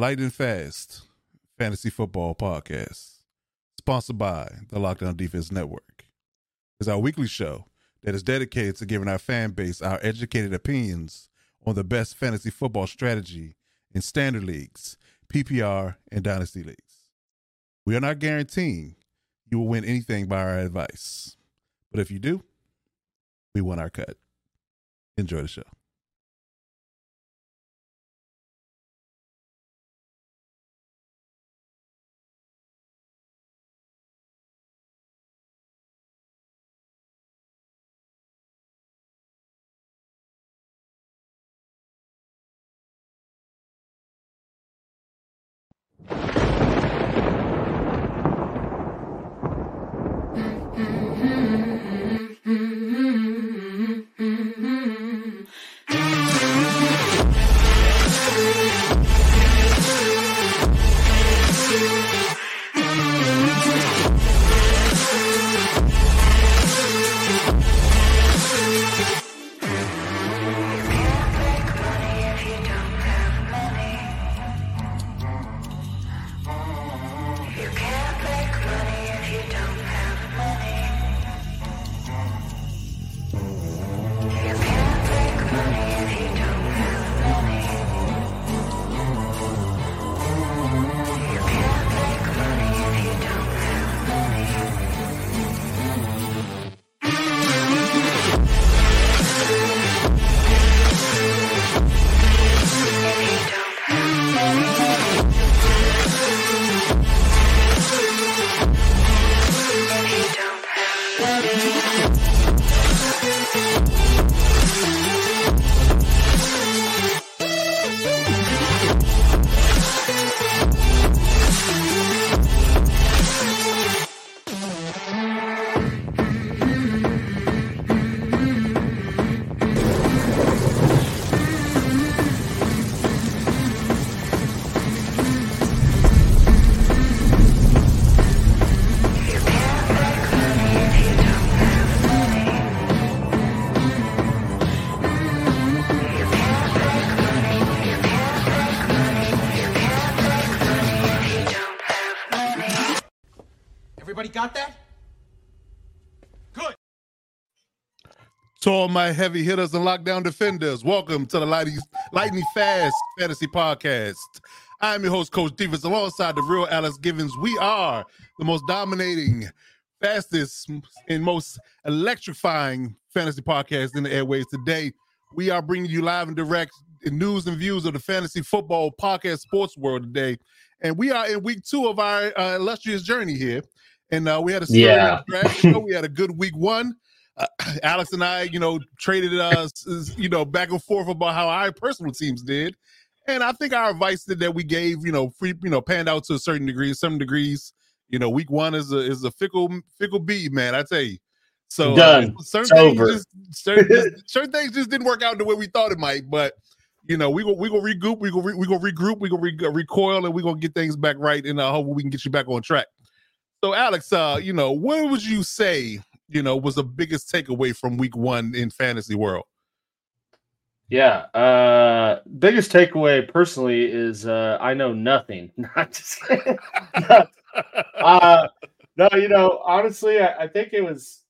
Lightning Fast Fantasy Football Podcast, sponsored by the Lockdown Defense Network, is our weekly show that is dedicated to giving our fan base our educated opinions on the best fantasy football strategy in standard leagues, PPR, and dynasty leagues. We are not guaranteeing you will win anything by our advice, but if you do, we want our cut. Enjoy the show. My heavy hitters and lockdown defenders, welcome to the Lightning, Lightning Fast Fantasy Podcast. I'm your host, Coach Divas, alongside the real Alex Givens. We are the most dominating, fastest, and most electrifying fantasy podcast in the airways today. We are bringing you live and direct news and views of the fantasy football podcast sports world today. And we are in week two of our uh, illustrious journey here. And uh, we had a Yeah. We had a good week one. Uh, Alex and I, you know, traded us, you know, back and forth about how our personal teams did. And I think our advice that, that we gave, you know, free, you know, panned out to a certain degree, some degrees. You know, week one is a is a fickle fickle bead, man. I tell you. So uh, Done. certain It's things over. just certain, certain things just didn't work out the way we thought it might. But you know, we go we go regroup, we go re, we go regroup, we go re, recoil, and we gonna get things back right, and uh, hopefully we can get you back on track. So, Alex, uh, you know, what would you say, you know, was the biggest takeaway from week one in fantasy world? Yeah. Uh biggest takeaway personally is uh I know nothing. Not just kidding. uh no, you know, honestly, I, I think it was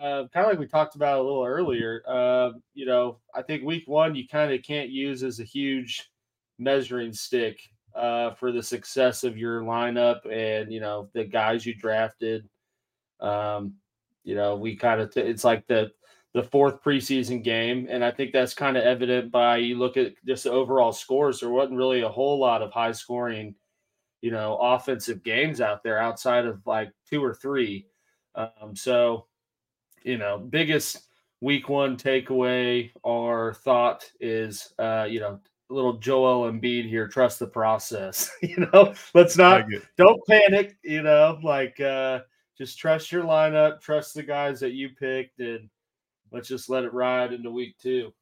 uh kind of like we talked about a little earlier. Uh, you know, I think week one you kind of can't use as a huge measuring stick uh for the success of your lineup and you know the guys you drafted. Um, you know, we kind of t- it's like the the fourth preseason game. And I think that's kind of evident by you look at just the overall scores. There wasn't really a whole lot of high scoring, you know, offensive games out there outside of like two or three. Um, so, you know, biggest week one takeaway or thought is, uh, you know, little Joel Embiid here. Trust the process. you know, let's not don't panic. You know, like uh, just trust your lineup, trust the guys that you picked, and let's just let it ride into week two.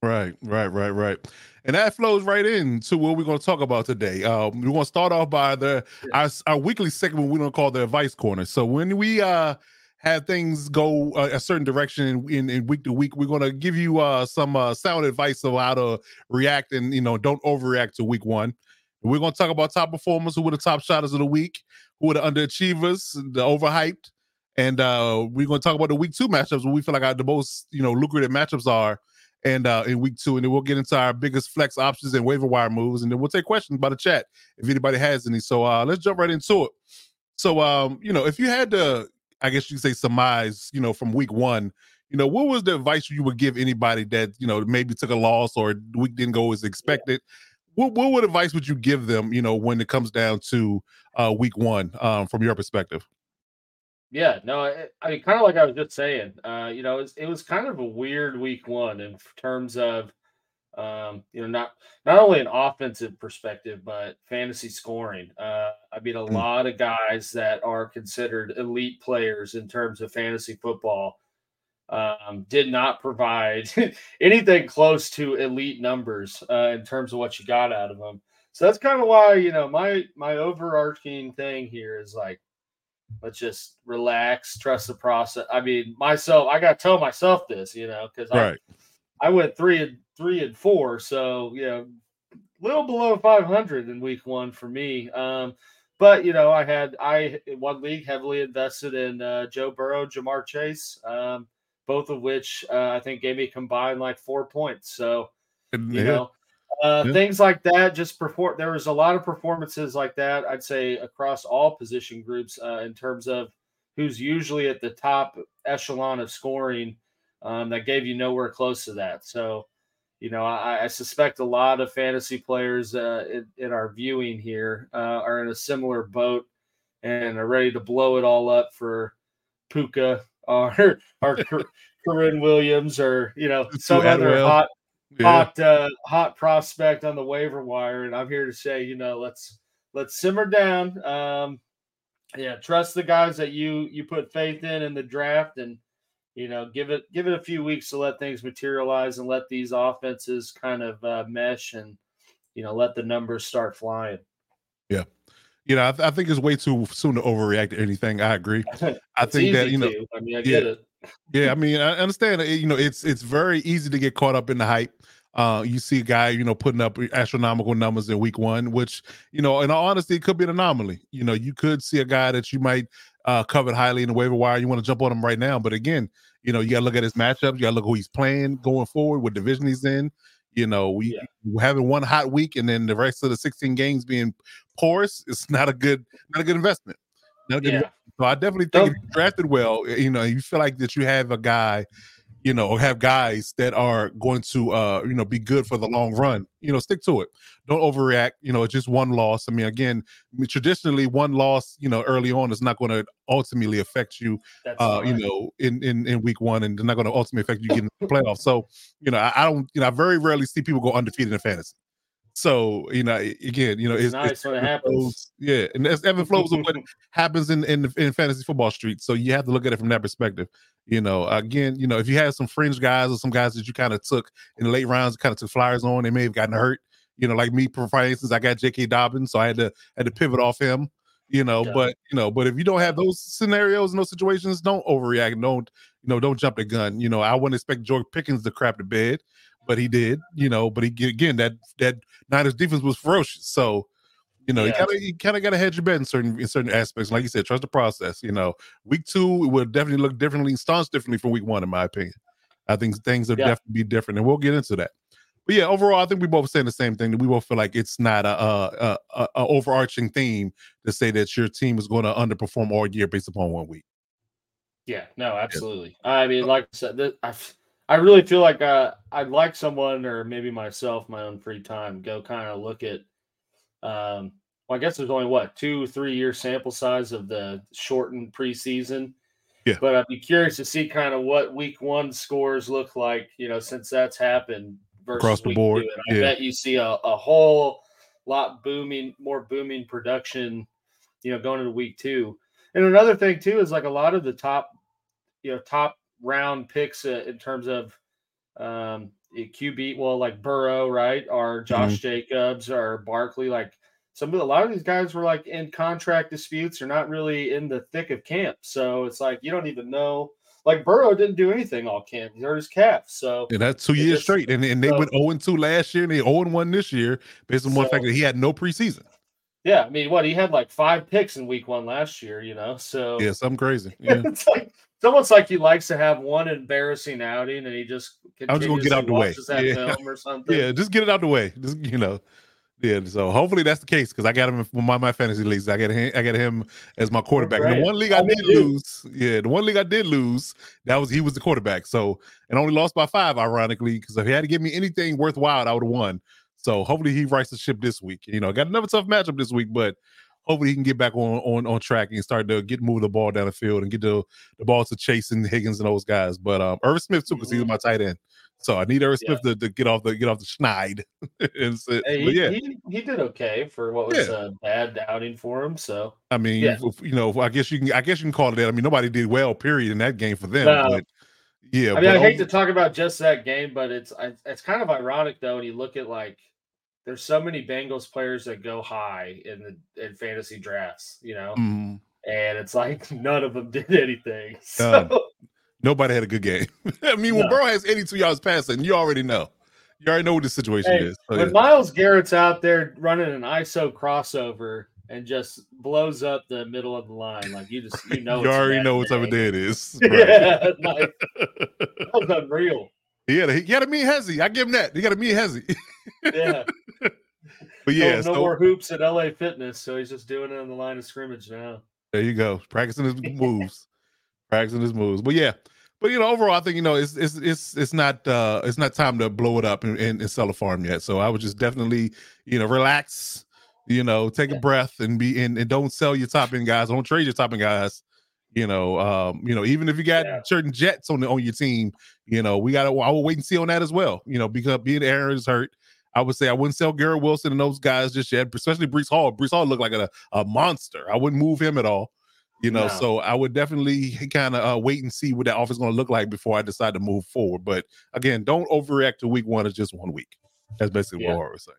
Right, right, right, right. And that flows right into what we're going to talk about today. Um, we're going to start off by the our, our weekly segment we're going to call the advice corner. So when we uh have things go uh, a certain direction in, in week to week, we're going to give you uh some uh, sound advice of how to react and you know don't overreact to week one. We're going to talk about top performers, who were the top shotters of the week, who were the underachievers, and the overhyped, and uh, we're going to talk about the week two matchups where we feel like our, the most you know lucrative matchups are, and uh, in week two, and then we'll get into our biggest flex options and waiver wire moves, and then we'll take questions by the chat if anybody has any. So uh, let's jump right into it. So um, you know, if you had to, I guess you could say surmise, you know, from week one, you know, what was the advice you would give anybody that you know maybe took a loss or the week didn't go as expected? What what what advice would you give them? You know, when it comes down to uh, week one, um, from your perspective. Yeah, no, I, I mean, kind of like I was just saying, uh, you know, it was, it was kind of a weird week one in terms of, um, you know, not not only an offensive perspective, but fantasy scoring. Uh, I mean, a Mm. lot of guys that are considered elite players in terms of fantasy football um, did not provide anything close to elite numbers uh, in terms of what you got out of them. So that's kind of why you know my my overarching thing here is like let's just relax, trust the process. I mean, myself, I got to tell myself this, you know, because I Right. I went three and three and four, so you know, little below 500 in week one for me. Um, but you know, I had I one league heavily invested in uh, Joe Burrow, Ja'Marr Chase, um, both of which uh, I think gave me combined like four points. So you yeah, know, uh, Yeah. things like that. Just perform. There was a lot of performances like that. I'd say across all position groups uh, in terms of who's usually at the top echelon of scoring. Um, that gave you nowhere close to that. So, you know, I, I suspect a lot of fantasy players uh, in, in our viewing here uh, are in a similar boat and are ready to blow it all up for Puka or or Kyren Williams or you know some other hot yeah. hot uh, hot prospect on the waiver wire, and I'm here to say, you know, let's let's simmer down. Um, yeah, trust the guys that you you put faith in in the draft, and you know, give it give it a few weeks to let things materialize and let these offenses kind of uh, mesh, and you know, let the numbers start flying. You know, I, th- I think it's way too soon to overreact to anything. I agree. I think that you know, to. I mean, I get yeah. it. yeah. I mean, I understand. You know, it's it's very easy to get caught up in the hype. Uh, you see a guy, you know, putting up astronomical numbers in week one, which, you know, in all honesty, it could be an anomaly. You know, you could see a guy that you might uh covet highly in the waiver wire. You want to jump on him right now, but again, you know, you got to look at his matchups. You got to look who he's playing going forward, what division he's in. You know, we Yeah. having one hot week and then the rest of the 16 games being porous. It's not a good, not a good investment. Not a good Yeah. so I definitely think drafted well, eh, you know, you feel like that you have a guy, you know, have guys that are going to uh, you know, be good for the long run, you know, stick to it. Don't overreact. You know, it's just one loss. I mean, again, traditionally one loss, you know, early on is not going to ultimately affect you That's uh, you know, in in in week one, and they're not going to ultimately affect you getting the playoffs. So, you know, I, I don't, you know, I very rarely see people go undefeated in fantasy. So, you know, again, you know, It's it's, nice when it happens. flows. Yeah, and that's ebb and flows of what happens in in in fantasy football street. So you have to look at it from that perspective. You know, again, you know, if you have some fringe guys or some guys that you kind of took in the late rounds, kind of took flyers on, they may have gotten hurt. You know, like me, for for instance, I got J.K. Dobbins, so I had to had to pivot off him. You know, Yeah. but you know, but if you don't have those scenarios and those situations, don't overreact. Don't you know? Don't jump the gun. You know, I wouldn't expect George Pickens to crap the bed, but he did. You know, but he again that that Niners defense was ferocious. So you know, you kind of you kind of got to hedge your bet in certain in certain aspects. Like you said, trust the process. You know, week two it will definitely look differently, stance differently from week one, in my opinion. I think things will Yeah. definitely be different, and we'll get into that. But yeah, overall, I think we both saying the same thing. That we both feel like it's not a, a, a, a overarching theme to say that your team is going to underperform all year based upon one week. Yeah, no, absolutely. I mean, like I said, th- I, f- I really feel like uh, I'd like someone, or maybe myself, my own free time, go kind of look at. Um, well, I guess there's only what two, three year sample size of the shortened preseason. Yeah. But I'd be curious to see kind of what week one scores look like, you know, since that's happened versus Across the board, two. And I yeah. bet you see a, a whole lot booming, more booming production, you know, going into week two. And another thing too is like a lot of the top, you know, top round picks uh, in terms of um QB, well, like Burrow, right, or Josh Jacobs or Barkley, like some of the, a lot of these guys were like in contract disputes or not really in the thick of camp. So it's like you don't even know like Burrow didn't do anything all camp. He hurt his calf. So and that's two years just- straight. And and they so- went 0 2 last year and they 0 1 this year based on one So- fact that he had no preseason. yeah, I mean, what he had like five picks in week one last year, you know. So Yeah, something crazy. Yeah. it's like it's almost like he likes to have one embarrassing outing and he just I'm just gonna get out the way. Yeah. or something. yeah, just get it out the way. Just you know. Yeah, so hopefully that's the case because I got him in my, my fantasy leagues. I got him, I got him as my quarterback. Great. the one league I me did lose, yeah, the one league I did lose, that was he was the quarterback. So and only lost by five, ironically, because if he had to give me anything worthwhile, I would have won. So hopefully he writes the ship this week. You know, got another tough matchup this week, but hopefully he can get back on on on track and start to get move the ball down the field and get the the ball to Chase and Higgins and those guys. But um Irvin Smith too, because he's Mhm. my tight end. So I need Irvin Yeah. Smith to, to get off the get off the schneid. and so, Hey, he, yeah, he, he did okay for what was Yeah. a bad outing for him. So I mean, Yeah. if- you know, I guess you can I guess you can call it that. I mean, nobody did well, period, in that game for them. No. But yeah, I mean, I hate to talk about just that game, but it's I, it's kind of ironic though when you look at like there's so many Bengals players that go high in the in fantasy drafts, you know, Mm, and it's like none of them did anything. So Um, nobody had a good game. I mean, when No. Burrow has 82 yards passing, you already know. You already know what the situation Hey, is. So, when yeah. Myles Garrett's out there running an ISO crossover and just blows up the middle of the line, like you just you know you already know what type of day. day it is. Right. Yeah, like, that was unreal. he had a he had a mean hezzy. I give him that. He got a mean hezzy. Yeah. But yeah, no, no more hoops at LA Fitness, so he's just doing it on the line of scrimmage now. there you go. Practicing his moves. Practicing his moves. But yeah. But you know, overall, I think you know it's it's it's it's not uh it's not time to blow it up and, and, and sell a farm yet. So I would just definitely you know relax, you know, take a breath and be and, and don't sell your top end guys. Don't trade your top end guys. You know, um, you know, even if you got Yeah. certain jets on the on your team, you know, we gotta I will wait and see on that as well. You know, because being Aaron is hurt. I would say I wouldn't sell Garrett Wilson and those guys just yet, especially Breece Hall. Breece Hall looked like a, a monster. I wouldn't move him at all. You know, No. so I would definitely kind of uh, wait and see what that is going to look like before I decide to move forward. But again, don't overreact to week one. It's just one week. That's basically Yeah. what I would say.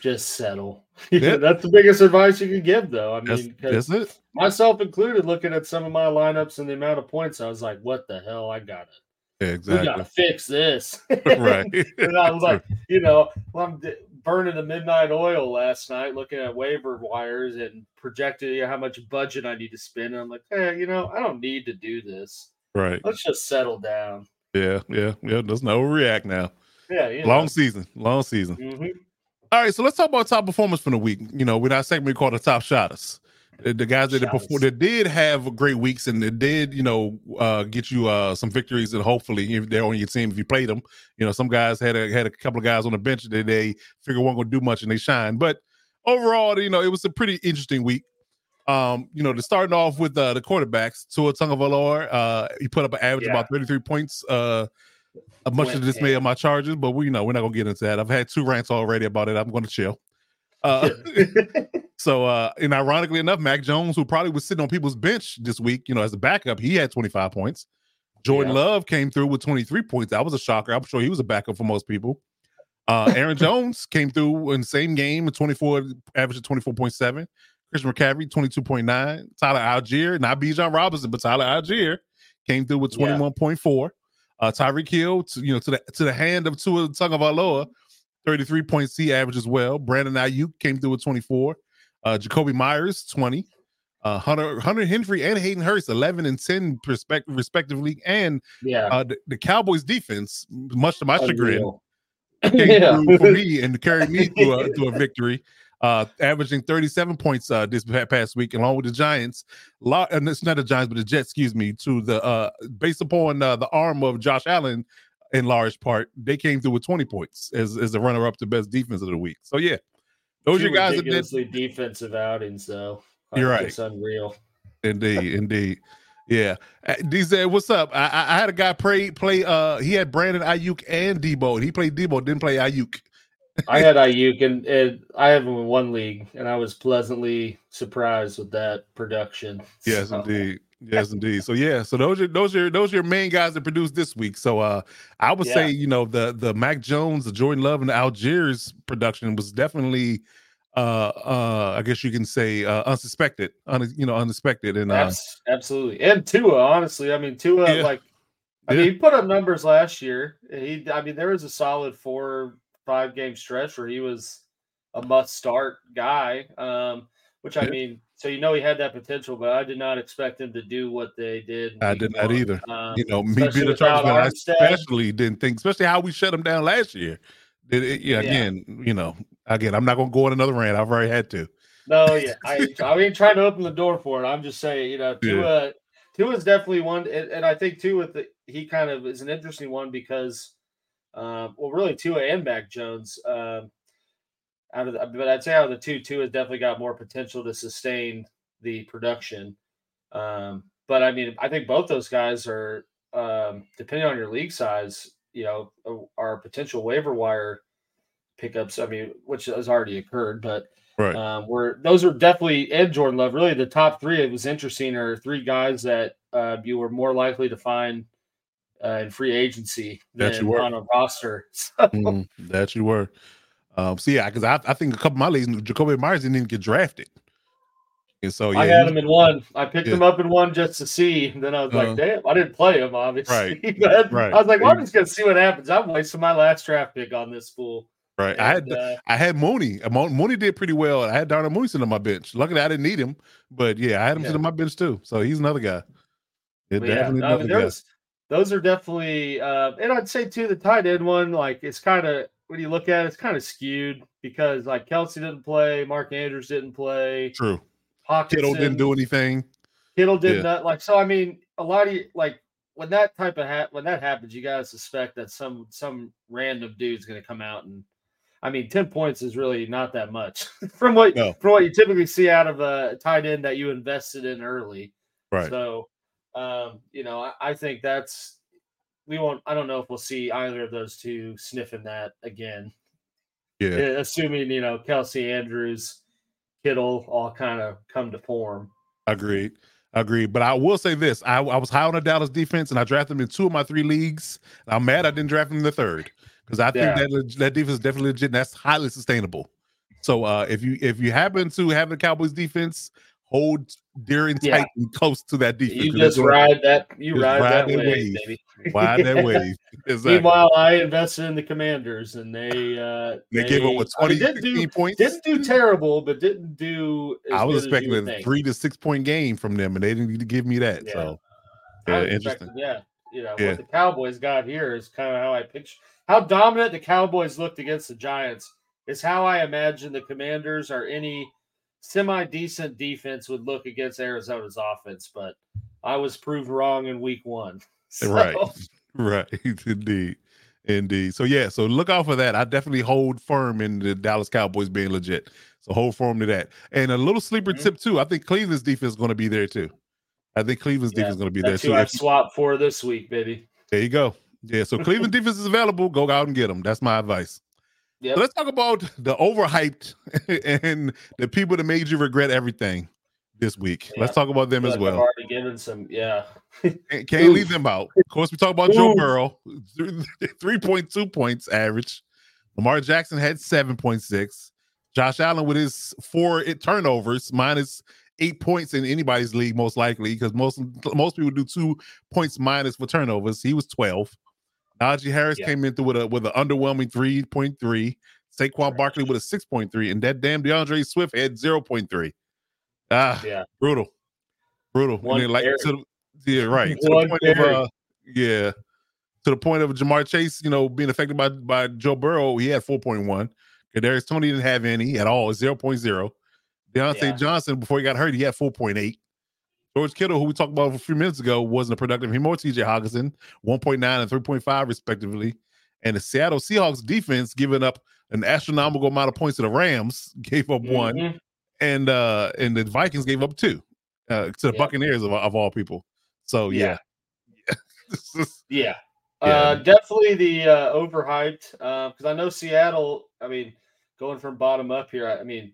Just settle. Yeah. That's the biggest advice you can give, though. I mean, that's it. myself included, looking at some of my lineups and the amount of points, I was like, "What the hell? I got it. Yeah, We got to fix this." right. and I was like, you know, well, I'm d- burning the midnight oil last night, looking at waiver wires and projecting you know, how much budget I need to spend. And I'm like, hey, you know, I don't need to do this. right. Let's just settle down. Yeah. Yeah. Yeah. There's no react now. Yeah, you Long season. Long season. Mhm. All right, so let's talk about top performance from the week. You know, with our segment we call the top shotters. The, the guys that before that did have great weeks and that did, you know, uh, get you uh, some victories and hopefully if they're on your team if you played them. You know, some guys had a had a couple of guys on the bench that they figure weren't going to do much and they shine. But overall, you know, it was a pretty interesting week. Um, you know, to starting off with uh, the quarterbacks, Tua Tagovailoa, uh, he put up an average of Yeah. about 33 points. Uh, uh, much to Went the dismay of my charges, but we you know we're not gonna get into that. I've had two rants already about it. I'm gonna chill. Uh, so, uh, and ironically enough, Mac Jones, who probably was sitting on people's bench this week, you know, as a backup, he had 25 points. Jordan Yeah. Love came through with 23 points. That was a shocker. I'm sure he was a backup for most people. Uh, Aaron Jones came through in the same game with 24, average of 24.7. Christian McCaffrey, 22.9. Tyler Allgeier, not Bijan Robinson, but Tyler Allgeier came through with Yeah. 21.4. Uh, Tyreek Hill, to, you know, to the to the hand of Tua Tagovailoa, 33 points he average as well. Brandon Aiyuk came through with 24. Uh, Jakobi Meyers, 20. Uh, Hunter Hunter Henry and Hayden Hurst, 11 and 10 perspect- respectively. And yeah. uh, the, the Cowboys defense, much to my chagrin, came Yeah. through for me and carried me to a, to a victory, uh, averaging 37 points uh, this past week, along with the Giants. Lo- and it's not the Giants, but the Jets, excuse me, to the uh, based upon uh, the arm of Josh Allen in large part, they came through with 20 points as, as the runner up to best defense of the week. So, yeah, those are Two guys that did. defensive outings, though. I You're right. It's unreal. Indeed, indeed. Yeah. Uh, D said, what's up? I, I I had a guy play play uh he had Brandon Aiyuk and Deebo, and he played Deebo, didn't play Aiyuk. I had Aiyuk, and, and I have him in one league, and I was pleasantly surprised with that production. Yes, So, indeed. Yes, indeed. So yeah, so those are those are those are your main guys that produced this week. So uh I would Yeah. say, you know, the the Mac Jones, the Jordan Love, and the Allgeier's production was definitely uh uh I guess you can say uh unsuspected, un, you know, unexpected and uh absolutely. And Tua, honestly, I mean, Tua, Yeah. like I mean, he put up numbers last year. He, I mean, there was a solid four, five game stretch where he was a must start guy. Um, which I Yeah. mean, so you know he had that potential, but I did not expect him to do what they did. I did not either. Um, you know, me being a Chargers I especially didn't think, especially how we shut him down last year. Did it, yeah, Yeah. again, you know, again, I'm not going to go on another rant. I've already had to. No, yeah, I I ain't trying to open the door for it. I'm just saying, you know, Tua Tua is definitely one, and, and I think too with the he kind of is an interesting one because, um, well, really Tua and Mac Jones, um, out of the, but I'd say out of the two, two has definitely got more potential to sustain the production. Um, but I mean, I think both those guys are, um, depending on your league size, you know, are potential waiver wire pickups. I mean, which has already occurred, but Right. um, where those are definitely and Jordan Love. Really, the top three. It was interesting. Are three guys that uh, you were more likely to find uh, in free agency That you than were. on a roster. So, Mhm, that you were. Um, so yeah, because I, I think a couple of my leagues, Jakobi Meyers didn't even get drafted. And so yeah, I had him in one. I picked Yeah. him up in one just to see. And then I was Uh-huh. like, damn, I didn't play him, obviously. Right, But right. I was like, well, I'm just gonna see what happens. I'm wasting my last draft pick on this fool. right. I had uh, I had Mooney. Mo- Mooney did pretty well. I had Darnell Mooney sitting on my bench. Luckily, I didn't need him, but yeah, I had him Yeah. sitting on my bench too. So he's another guy. Yeah, definitely no, another guy. there's those are definitely, uh, and I'd say too the tight end one, like it's kind of when you look at it, it's kind of skewed because like Kelce didn't play, Mark Andrews didn't play, True. Hockenson Kittle didn't do anything. Kittle did Yeah. not like. So I mean, a lot of you like when that type of ha- when that happens, you gotta suspect that some some random dude's gonna come out and. I mean, ten points is really not that much from what No. from what you typically see out of a tight end that you invested in early. Right. So, um, you know, I, I think that's we won't. I don't know if we'll see either of those two sniffing that again. yeah. eh, Assuming you know Kelce Andrews, Kittle all kind of come to form. Agreed. Agreed. But I will say this: I, I was high on the Dallas defense, and I drafted them in two of my three leagues. I'm mad I didn't draft them in the third because I think Yeah. that that defense is definitely legit. And that's highly sustainable. So uh, if you if you happen to have the Cowboys defense, hold dear and tight Yeah. and close to that defense. You just ride that. You just ride, ride that that wave, wave. baby. Ride that wave. Exactly. Meanwhile, I invested in the Commanders, and they uh, they, gave up what I mean, do points. didn't do terrible, but didn't do. I was good as you expecting a think. three to six point game from them, and they didn't need to give me that. Yeah. So yeah, interesting. Yeah, you know Yeah. what the Cowboys got here is kind of how I picture how dominant the Cowboys looked against the Giants. Is how I imagine the Commanders or any semi decent defense would look against Arizona's offense. But I was proved wrong in Week One. So, Right. Right, indeed, indeed. So yeah, so look out for that. I definitely hold firm in the Dallas Cowboys being legit. So hold firm to that. And a little sleeper Mhm. tip too. I think Cleveland's defense is going to be there too. I think Cleveland's Yeah, defense is going to be there too. I swapped for this week, baby. there you go. Yeah. So Cleveland defense is available. Go out and get them. That's my advice. Yep. So let's talk about the overhyped and the people that made you regret everything this week. Let's talk about them as like I've well. already given some, yeah. Can't leave them out. Of course, we talk about Joe Burrow, three point two points average. Lamar Jackson had seven point six. Josh Allen with his four turnovers minus eight points in anybody's league, most likely because most most people do two points minus for turnovers. He was twelve. Najee Harris Yeah. came in through with a with an underwhelming three point three. Saquon Barkley with a six point three, and that damn D'Andre Swift had zero point three. Ah, Yeah. brutal, brutal. And One then, like to the, yeah, right. To One the point of uh, yeah, to the point of Ja'Marr Chase, you know, being affected by by Joe Burrow, he had four point one. Kadarius Toney didn't have any at all, 0.0. Diontae Yeah. Johnson, before he got hurt, he had 4.8. George Kittle, who we talked about a few minutes ago, wasn't a productive. He more TJ Hockenson, 1.9 and 3.5, respectively. And the Seattle Seahawks defense giving up an astronomical amount of points to the Rams, gave up one, Mhm. and uh and the Vikings gave up two uh, to the Yeah. Buccaneers of, of all people. So yeah, is- Yeah. Yeah. Uh, definitely the uh, overhyped because I know Seattle. I mean, going from bottom up here, I, I mean,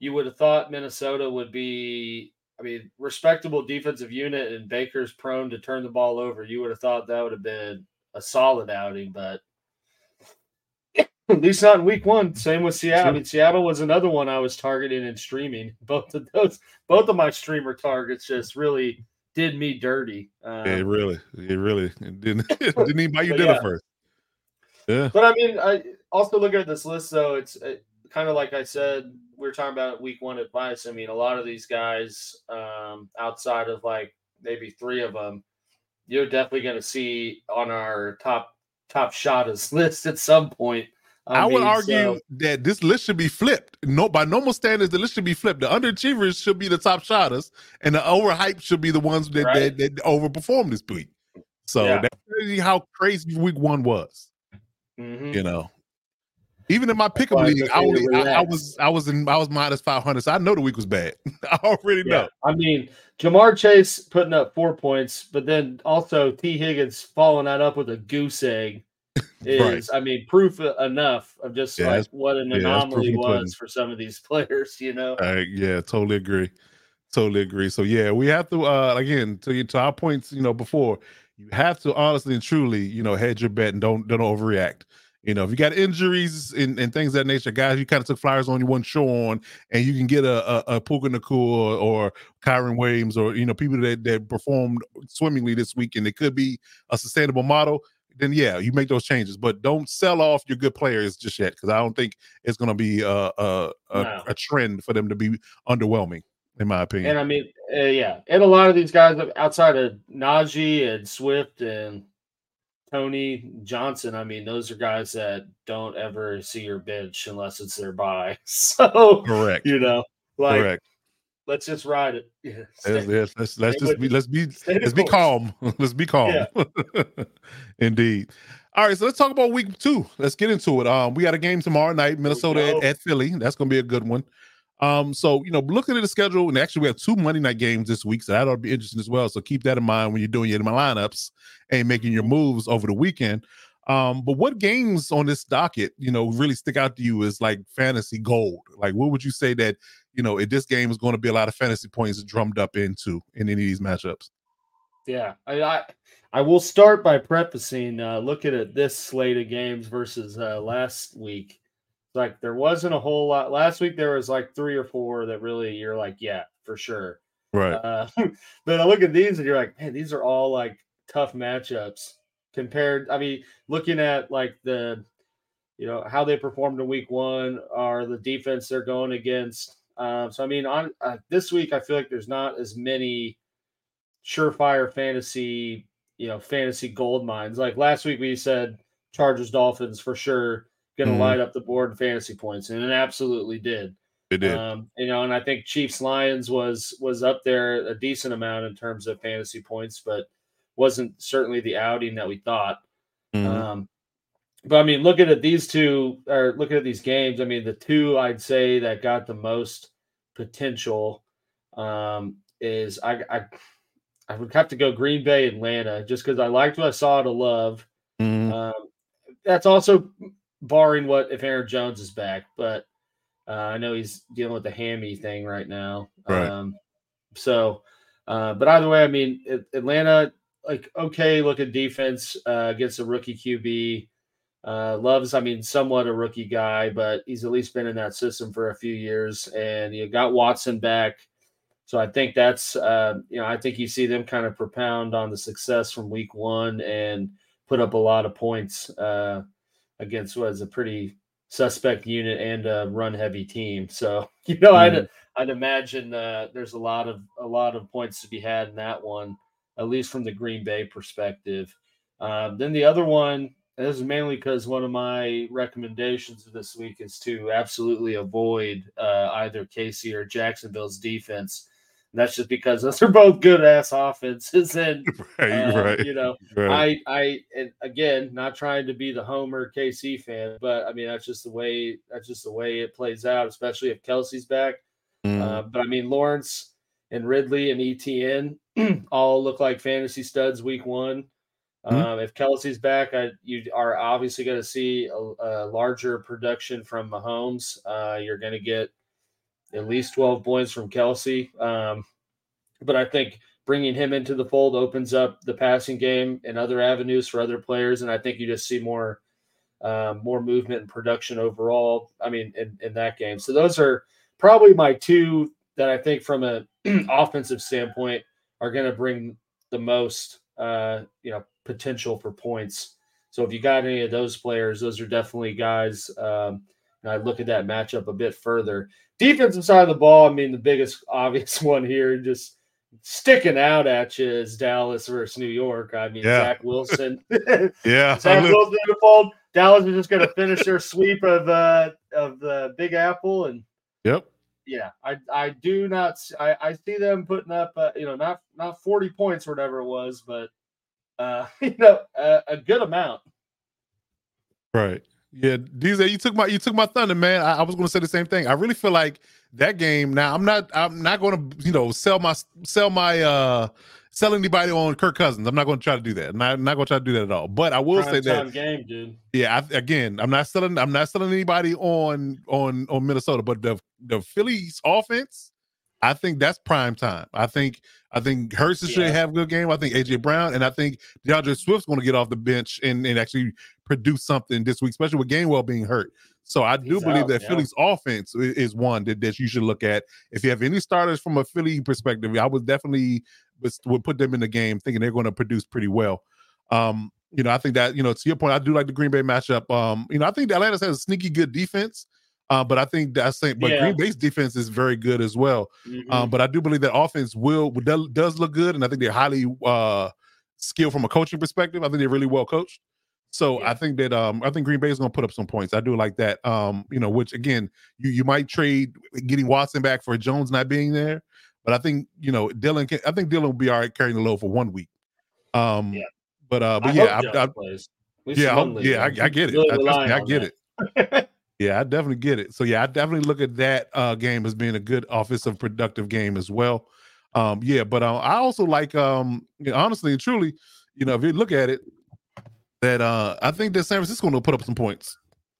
you would have thought Minnesota would be. I mean, respectable defensive unit and Baker's prone to turn the ball over. You would have thought that would have been a solid outing, but at least not in week one. Same with Seattle. I mean, Seattle was another one I was targeting and streaming. Both of those, both of my streamer targets just really did me dirty. Um, yeah, really, it really it didn't didn't even buy you dinner yeah. first. Yeah, But I mean, I also look at this list though. It's it, kind of like I said, we were talking about week one advice. I mean, a lot of these guys, um, outside of like maybe three of them, you're definitely going to see on our top top shotters list at some point. I, would mean, argue so- that this list should be flipped. No, by normal standards, the list should be flipped. The underachievers should be the top shotters, and the overhyped should be the ones that Right. that, that overperform this week. So Yeah. that's how crazy week one was. Mhm. You know, even in my pick'em league, I, only, I, I was I was in I was minus five hundred, so I know the week was bad. I already Yeah, know. I mean, Ja'Marr Chase putting up four points, but then also Tee Higgins following that up with a goose egg is, I mean, proof enough of just Yeah, like what an yeah, anomaly was for some of these players, you know? Uh, yeah, totally agree. Totally agree. So yeah, we have to uh again to to our points, you know, before you have to honestly and truly, you know, hedge your bet and don't don't overreact. You know, if you got injuries and, and things of that nature, guys, you kind of took flyers on you one show on, and you can get a a, a Puka Nacua or Kyren Williams or you know people that that performed swimmingly this week, and it could be a sustainable model. Then yeah, you make those changes, but don't sell off your good players just yet because I don't think it's going to be a a, a, No. a trend for them to be underwhelming, in my opinion. And I mean, uh, yeah, and a lot of these guys outside of Najee and Swift and Tony Johnson, I mean, those are guys that don't ever see your bench unless it's their buy. So, Correct. you know, like, Correct. let's just ride it. Yeah, Let's, stay- let's, let's, let's just with be let's be let's be calm. let's be calm. Indeed. All right, so let's talk about week two. Let's get into it. Um, we got a game tomorrow night, Minnesota at, at Philly. That's gonna be a good one. Um, so you know, looking at the schedule, and actually we have two Monday night games this week, so that'll be interesting as well. So keep that in mind when you're doing your lineups and making your moves over the weekend. Um, but what games on this docket, you know, really stick out to you as like fantasy gold? Like, what would you say that you know, if this game is going to be a lot of fantasy points drummed up into in any of these matchups? Yeah, I, I I will start by prefacing uh, looking at this slate of games versus uh, last week. Like there wasn't a whole lot last week. There was like three or four that really you're like, yeah, for sure. Right. Uh, but I look at these and you're like, man, these are all like tough matchups compared. I mean, looking at like the, you know, how they performed in week one or the defense they're going against. Um, so I mean, on uh, this week, I feel like there's not as many surefire fantasy, you know, fantasy gold mines. Like last week, we said Chargers Dolphins for sure going to Mhm. light up the board fantasy points, and it absolutely did. It did. Um, you know, and I think Chiefs Lions was was up there a decent amount in terms of fantasy points, but wasn't certainly the outing that we thought. Mhm. Um, but I mean, looking at these two or looking at these games, I mean, the two I'd say that got the most potential um, is I, I I would have to go Green Bay, Atlanta, just because I liked what I saw to love. Mhm. Um, that's also barring what if Aaron Jones is back, but uh, I know he's dealing with the hammy thing right now. Right. Um, so, uh, but either way, I mean, At- Atlanta, like okay, looking defense uh, against a rookie QB. Uh, Loves, I mean, somewhat a rookie guy, but he's at least been in that system for a few years, and you got Watson back. So I think that's, uh, you know, I think you see them kind of propound on the success from week one and put up a lot of points uh, against what is a pretty suspect unit and a run heavy team. So you know, I'd I'd imagine uh, there's a lot of a lot of points to be had in that one, at least from the Green Bay perspective. Uh, then the other one, this is mainly because one of my recommendations this week is to absolutely avoid uh, either KC or Jacksonville's defense. And that's just because those are both good ass offenses, and right, uh, right, you know, right. I, I, and again, not trying to be the Homer KC fan, but I mean that's just the way that's just the way it plays out, especially if Kelce's back. Mhm. Uh, but I mean Lawrence and Ridley and ETN all look like fantasy studs week one. Mhm. Um, if Kelce's back, I, you are obviously going to see a, a larger production from Mahomes. Uh, you're going to get at least 12 points from Kelce. Um, but I think bringing him into the fold opens up the passing game and other avenues for other players. And I think you just see more, um, more movement and production overall. I mean, in, in that game. So those are probably my two that I think from an offensive standpoint are going to bring the most, uh, you know, potential for points. So if you got any of those players, those are definitely guys. Um, and I look at that matchup a bit further. Defensive side of the ball, I mean, the biggest obvious one here, just sticking out at you is Dallas versus New York. I mean, Yeah. Zach Wilson. Yeah. Zach Wilson in the fold. Dallas is just going to finish their sweep of uh, of the Big Apple, and Yep. yeah, I I do not I, I see them putting up uh, you know not not forty points or whatever it was, but uh, you know a, a good amount. Right. Yeah, DJ, you took my you took my thunder, man. I, I was going to say the same thing. I really feel like that game. Now, I'm not I'm not going to you know sell my sell my uh sell anybody on Kirk Cousins. I'm not going to try to do that. I'm not, not going to try to do that at all. But I will say Prime that game, dude. yeah, I, again, I'm not selling I'm not selling anybody on on on Minnesota, but the the Philly's offense, I think that's prime time. I think I think Hurst should have a good game. I think AJ Brown and I think D'Andre Swift's going to get off the bench and, and actually produce something this week, especially with Gainwell being hurt. So I do He's believe out, that yeah. Philly's offense is one that, that you should look at. If you have any starters from a Philly perspective, I would definitely would, would put them in the game thinking they're going to produce pretty well. Um, you know, I think that, you know, to your point, I do like the Green Bay matchup. Um, you know, I think Atlanta has a sneaky good defense. Uh, but I think that's saying, but Yeah. Green Bay's defense is very good as well. Mhm. Um, but I do believe that offense will does, look good, and I think they're highly uh, skilled from a coaching perspective. I think they're really well coached. So Yeah. I think that um, I think Green Bay is going to put up some points. I do like that. Um, you know, which again, you you might trade getting Watson back for Jones not being there, but I think you know Dillon. Can, I think Dillon will be all right carrying the load for one week. Um, Yeah. but uh, but I yeah, I, I. Yeah, I- yeah, I, get it. I, me, I get that. it. Yeah, I definitely get it. So yeah, I definitely look at that uh game as being a good offensive productive game as well. Um yeah, but uh, I also like um you know, honestly and truly, you know, if you look at it that uh I think that San Francisco will put up some points.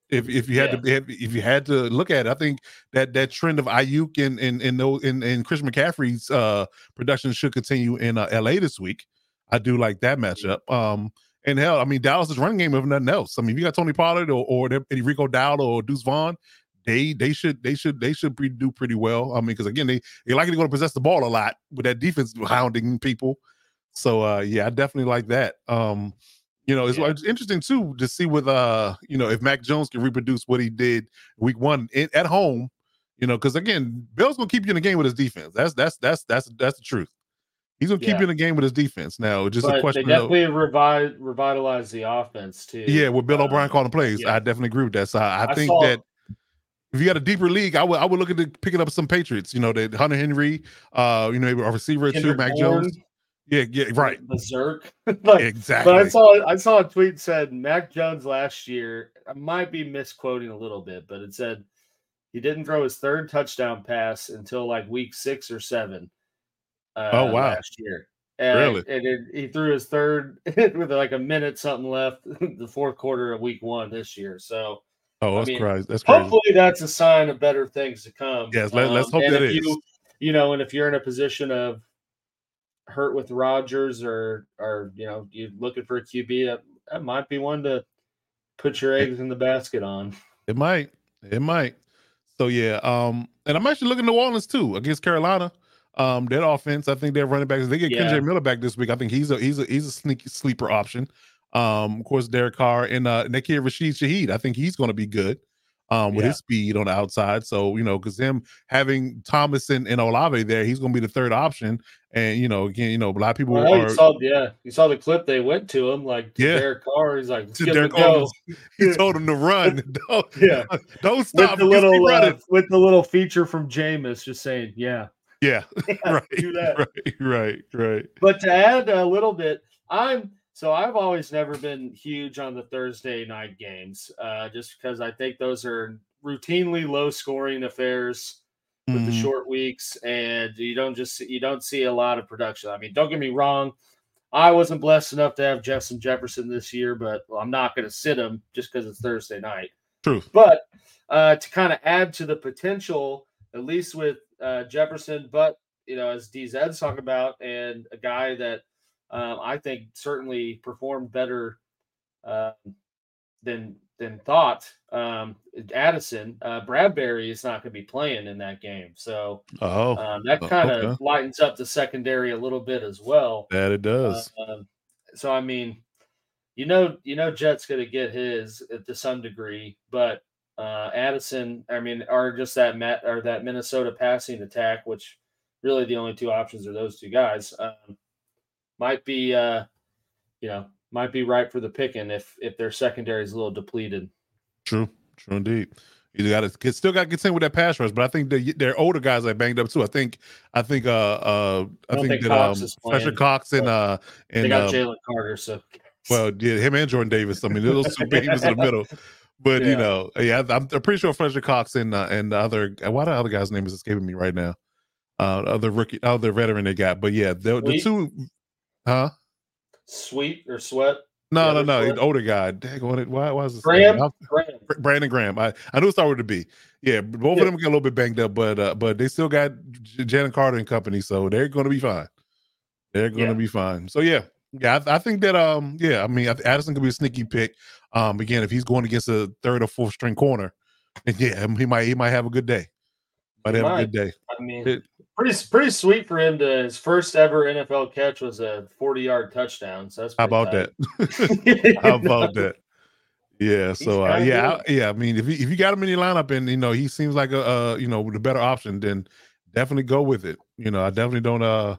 If if you had to if, you had to look at it, I think that that trend of Aiyuk and and and those and, and Chris McCaffrey's uh production should continue in uh, LA this week. I do like that matchup. Um and hell, I mean, Dallas's running game, if nothing else. I mean, if you got Tony Pollard or or Rico Dowdle or Deuce Vaughn, they they should they should they should be, do pretty well. I mean, because again, they they're likely going to possess the ball a lot with that defense hounding people. So uh yeah, I definitely like that. Um, you know, it's, Yeah. it's interesting too to see with uh you know if Mac Jones can reproduce what he did week one in, at home. You know, because again, Bill's gonna keep you in the game with his defense. That's that's that's that's that's the truth. He's gonna keep Yeah. you in the game with his defense. Now, just But a they question of definitely revi- revitalized the offense too. yeah, with Bill O'Brien Um, calling plays, yeah. I definitely agree with that. So I, I I think saw- that if you got a deeper league, I would I would look at the, picking up some Patriots. You know, that Hunter Henry, uh, you know, maybe a receiver Kendrick Mac Bourne, Jones. Yeah, yeah, right, Berserk. like, exactly. But I saw I saw a tweet said Mac Jones last year. I might be misquoting a little bit, but it said he didn't throw his third touchdown pass until like week six or seven. Uh, Oh, wow. Last year, and, Really? and it, he threw his third with like a minute something left, the fourth quarter of week one this year. So oh, I that's mean, crazy. That's crazy. hopefully that's a sign of better things to come. Um, Yes, let- let's hope and that is. You, you know, and if you're in a position of hurt with Rodgers or or you know you're looking for a QB, that, that might be one to put your eggs in the basket on. It might. It might. So yeah, um, and I'm actually looking at New Orleans too against Carolina. Um, their offense, I think their running backs. They get Yeah. KJ Miller back this week. I think he's a he's a he's a sneaky sleeper option. Um, of course, Derek Carr and uh that kid Rashid Shaheed. I think he's going to be good. Um, with Yeah. his speed on the outside. So you know, because him having Thomas and, and Olave there, he's going to be the third option. And you know, again, you know, a lot of people Well, you are. saw, yeah, you saw the clip they went to him, like Yeah. Derek Carr. He's like, let's to give Derek. Carr, he told him to run. don't, Yeah, don't stop. with the little uh, with the little feature from Jameis, just saying, yeah, yeah, right, do that. right, right, right. But to add a little bit, I'm so I've always never been huge on the Thursday night games, uh, just because I think those are routinely low scoring affairs with the Mhm. short weeks, and you don't just you don't see a lot of production. I mean, don't get me wrong, I wasn't blessed enough to have Jefferson Jefferson this year, but I'm not going to sit him just because it's Thursday night. True. But uh, to kind of add to the potential, at least with uh, Jefferson, but you know, as DZ's talking about, and a guy that um, I think certainly performed better uh, than than thought. Um, Addison, uh, Bradbury is not going to be playing in that game, so Oh, um, that uh, kind of okay. lightens up the secondary a little bit as well. that it does. Um, so I mean, you know, you know, Jet's going to get his uh, to some degree, but uh, Addison, I mean, are just that Matt or that Minnesota passing attack, which really the only two options are those two guys. Um, might be, uh, you know, might be ripe for the picking if if their secondary is a little depleted. True, true indeed. You got to still got to get in with that pass rush, but I think they they're older guys that banged up too. I think I think uh uh I, I think, think that Cox um Fletcher Cox and uh They and got uh, Jalen Carter, so well yeah him and Jordan Davis. I mean those two babies in the middle. But you know, yeah, I'm, I'm pretty sure Fletcher Cox and uh, and the other why the other guy's name is escaping me right now. Uh, other rookie, other veteran they got, but yeah, the, the two, huh? sweet or sweat. No, no, no, the older guy. Dang, what, why, why is this? Graham. Graham. Brandon Graham. I, I knew it started with a B. Yeah, both Yeah. of them get a little bit banged up, but uh, but they still got J- Jalen Carter and company, so they're going to be fine. They're going to Yeah. be fine. So yeah, yeah, I, I think that um, yeah, I mean, Addison could be a sneaky pick. Um, again, if he's going against a third or fourth string corner, yeah, he might he might have a good day. Might He have a good day. I mean, It- pretty pretty sweet for him to his first ever NFL catch was a 40 yard touchdown. So that's How pretty about that? How about that? Yeah. So uh, yeah. I, yeah. I mean, if you, if you got him in your lineup and you know he seems like a uh, you know the better option, then definitely go with it. You know, I definitely don't. uh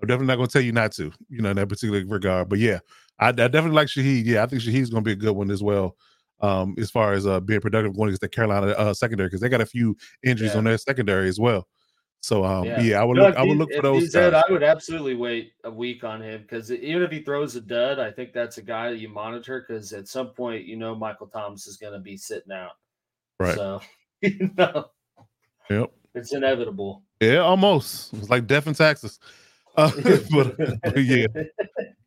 I'm definitely not going to tell you not to. You know, in that particular regard. But yeah, I, I definitely like Shaheed. Yeah, I think Shaheed's going to be a good one as well. Um, as far as uh being productive going against the Carolina uh, secondary because they got a few injuries Yeah. on their secondary as well. So um, yeah, Yeah. I would look. if I would he- look for those. dead. I would absolutely wait a week on him because even if he throws a dud, I think that's a guy that you monitor because at some point you know Michael Thomas is going to be sitting out. Right. So you know Yep. it's inevitable. Yeah, almost. It's like death and taxes. Uh, but, but yeah.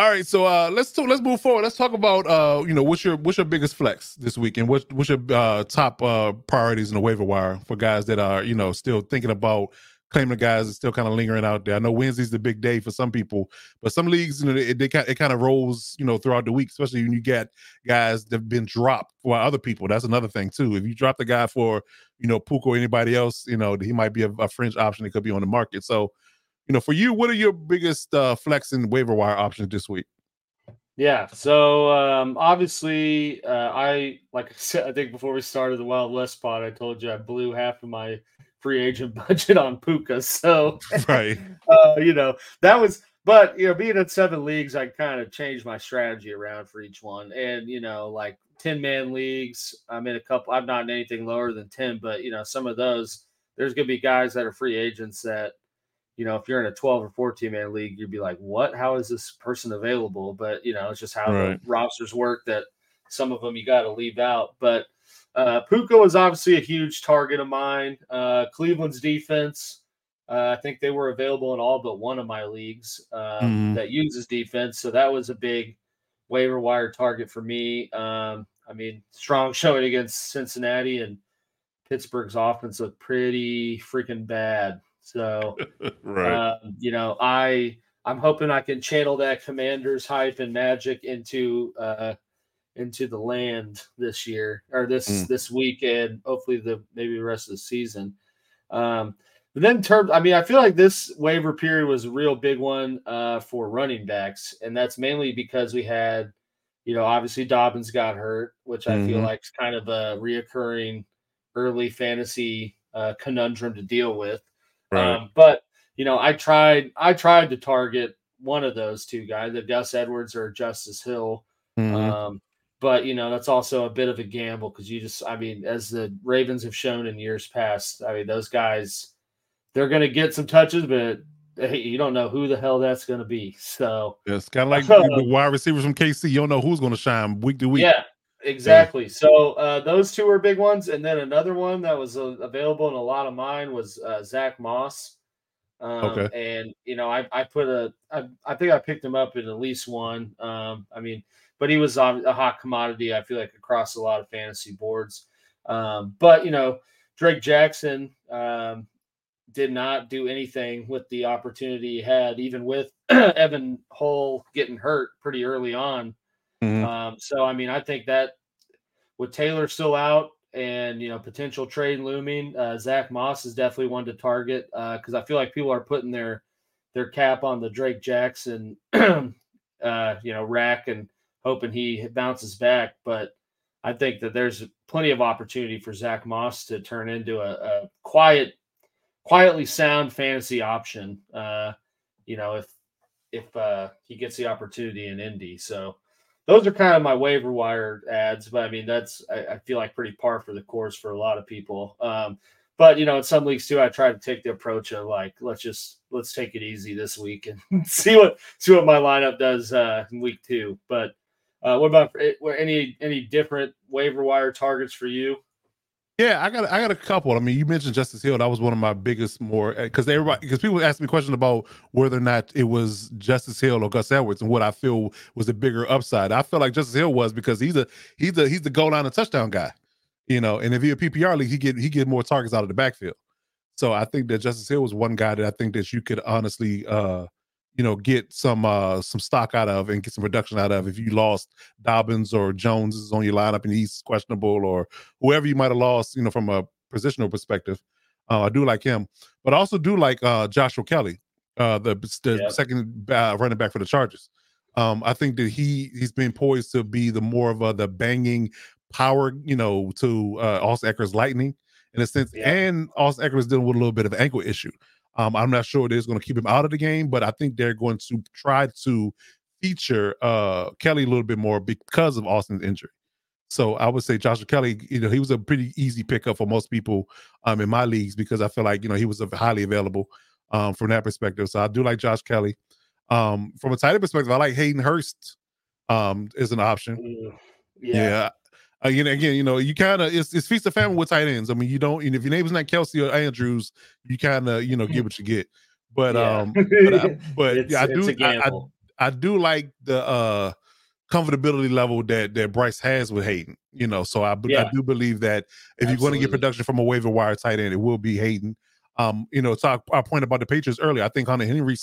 All right, so uh let's talk, let's move forward. Let's talk about uh you know what's your what's your biggest flex this week and what what's your uh top uh priorities in the waiver wire for guys that are you know still thinking about claiming the guys are still kind of lingering out there. I know Wednesday's the big day for some people, but some leagues you know it, they it kind of rolls you know throughout the week, especially when you get guys that've been dropped for other people. That's another thing too. If you drop the guy for you know Puka or anybody else, you know he might be a, a fringe option. that could be on the market. So you know for you, what are your biggest uh flex and waiver wire options this week? Yeah. So um, obviously, uh, I like I said, I think before we started the Wild West pod, I told you I blew half of my free agent budget on Puka. So Right. uh, you know that was, but you know, being in seven leagues, I kind of changed my strategy around for each one, and you know, like ten man leagues, I'm in a couple. I'm not in anything lower than ten, but you know, some of those, there's gonna be guys that are free agents that you know, if you're in a 12 or 14 man league, you'd be like, what? How is this person available? But, you know, it's just how Right. the rosters work that some of them you got to leave out. But uh, Puka was obviously a huge target of mine. Uh, Cleveland's defense, uh, I think they were available in all but one of my leagues um, Mhm. that uses defense. So that was a big waiver wire target for me. Um, I mean, strong showing against Cincinnati and Pittsburgh's offense looked pretty freaking bad. So, right. um, you know, I I'm hoping I can channel that Commanders hype and magic into uh into the land this year or this Mm. this weekend. Hopefully, the maybe the rest of the season. Um, but then, in terms, I mean, I feel like this waiver period was a real big one uh, for running backs, and that's mainly because we had, you know, obviously Dobbins got hurt, which I feel Mhm. like is kind of a reoccurring early fantasy uh, conundrum to deal with. Right. Um, but you know, I tried I tried to target one of those two guys, the Gus Edwards or Justice Hill. Mhm. Um, but you know, that's also a bit of a gamble because you just I mean, as the Ravens have shown in years past, I mean, those guys they're gonna get some touches, but hey, you don't know who the hell that's gonna be. So it's kind of like the wide receivers from KC. You don't know who's going to shine week to week. yeah, exactly. So uh, those two were big ones, and then another one that was uh, available in a lot of mine was uh, Zach Moss. Um, Okay. And you know, I I put a I, I think I picked him up in at least one. Um, I mean, but he was on a hot commodity. I feel like across a lot of fantasy boards. Um, but you know, Drake Jackson um, did not do anything with the opportunity he had, even with Evan Hull getting hurt pretty early on. Mhm. Um, so I mean, I think that with Taylor still out and you know potential trade looming, uh, Zach Moss is definitely one to target because uh, I feel like people are putting their their cap on the Drake Jackson, uh, you know, rack and hoping he bounces back. But I think that there's plenty of opportunity for Zach Moss to turn into a, a quiet, quietly sound fantasy option. Uh, you know, if if uh, he gets the opportunity in Indy, so those are kind of my waiver wire ads. But I mean, that's I, I feel like pretty par for the course for a lot of people. Um, but you know, in some leagues too, I try to take the approach of like, let's just let's take it easy this week and see what see what my lineup does uh, in week two. But uh, what about eh, any any different waiver wire targets for you? Yeah, I got I got a couple. I mean, you mentioned Justice Hill. That was one of my biggest more because eh, everybody because people asked me questions about whether or not it was Justice Hill or Gus Edwards and what I feel was a bigger upside. I feel like Justice Hill was because he's a he's a he's the goal line and touchdown guy, you know. And if he a PPR league, he get he get more targets out of the backfield. So I think that Justice Hill was one guy that I think that you could honestly uh you know get some uh some stock out of and get some production out of if you lost Dobbins or Jones is on your lineup and he's questionable or whoever you might have lost you know from a positional perspective uh, I do like him. But I also do like uh Joshua Kelley uh the, the second uh, running back for the Chargers. Um I think that he he's been poised to be the more of a the banging power you know to uh Austin Ekeler's lightning in a sense yep. and Austin Ekeler is dealing with a little bit of ankle issue um, I'm not sure it is going to keep him out of the game, but I think they're going to try to feature uh, Kelley a little bit more because of Austin's injury. So I would say Joshua Kelley, you know, he was a pretty easy pickup for most people um, in my leagues because I feel like, you know, he was highly available um, from that perspective. So I do like Josh Kelley. Um, from a tight end perspective, I like Hayden Hurst um, as an option. Yeah. yeah again, again, you know, you kind of it's, it's feast of famine with tight ends. I mean, you don't, and if your name's not Kelce or Andrews, you kind of you know get what you get. But yeah. um, but, I, but yeah, I do, I, I, I, do like the uh comfortability level that that Bryce has with Hayden. You know, so I yeah. I do believe that if Absolutely. you're going to get production from a waiver wire tight end, it will be Hayden. Um, you know, I, I point about the Patriots earlier. I think Hunter Henry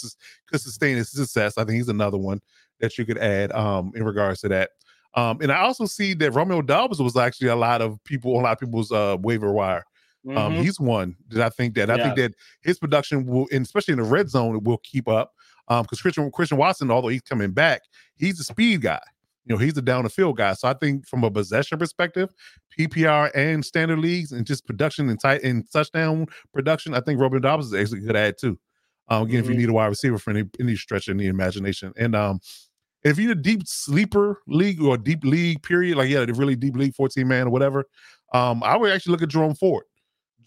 could sustain his success. I think he's another one that you could add um in regards to that. Um, and I also see that Romeo Doubs was actually a lot of people, a lot of people's uh, waiver wire. Um, mm-hmm. Um, he's one that I think that I think that his production will, and especially in the red zone, will keep up. Um, because Christian Christian Watson, although he's coming back, he's a speed guy. You know, he's a down the field guy. So I think from a possession perspective, PPR and standard leagues, and just production and tight and touchdown production, I think Romeo Doubs is actually good at too. Um, again, mm-hmm. if you mm-hmm. need a wide receiver for any, any stretch in the imagination, and um, if you're a deep sleeper league or deep league period, like yeah, the really deep league, 14 man or whatever, um, I would actually look at Jerome Ford.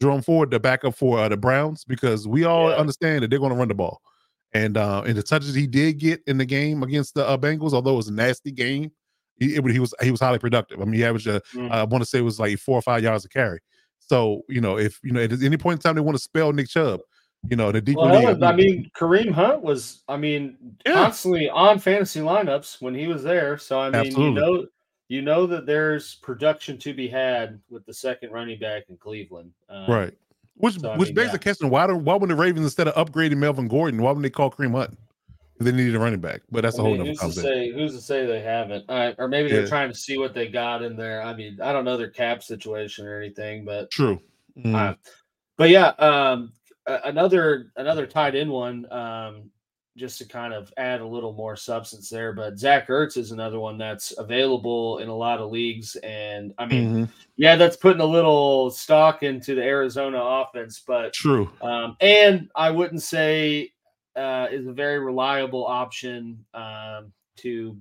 Jerome Ford, the backup for uh, the Browns, because we all yeah. understand that they're going to run the ball. And uh, and the touches he did get in the game against the uh, Bengals, although it was a nasty game, he, it, he was he was highly productive. I mean, he averaged, a, mm. I want to say it was like four or five yards a carry. So you know, if you know at any point in time they want to spell Nick Chubb, you know, the deeper well. I mean, Kareem Hunt was, I mean, yeah. constantly on fantasy lineups when he was there. So I mean, Absolutely. you know, you know that there's production to be had with the second running back in Cleveland. Um, right. Which so, which mean, begs yeah. the question: Why don't why wouldn't the Ravens instead of upgrading Melvin Gordon, why wouldn't they call Kareem Hunt? They needed a running back, but that's I a whole mean, who's to say who's to say they haven't? Uh, or maybe they're yeah. trying to see what they got in there. I mean, I don't know their cap situation or anything, but true. Mm. Uh, but yeah, um, another another tied in one, um, just to kind of add a little more substance there. But Zach Ertz is another one that's available in a lot of leagues, and I mean, mm-hmm. yeah, that's putting a little stock into the Arizona offense, but true. Um, and I wouldn't say uh, is a very reliable option um, to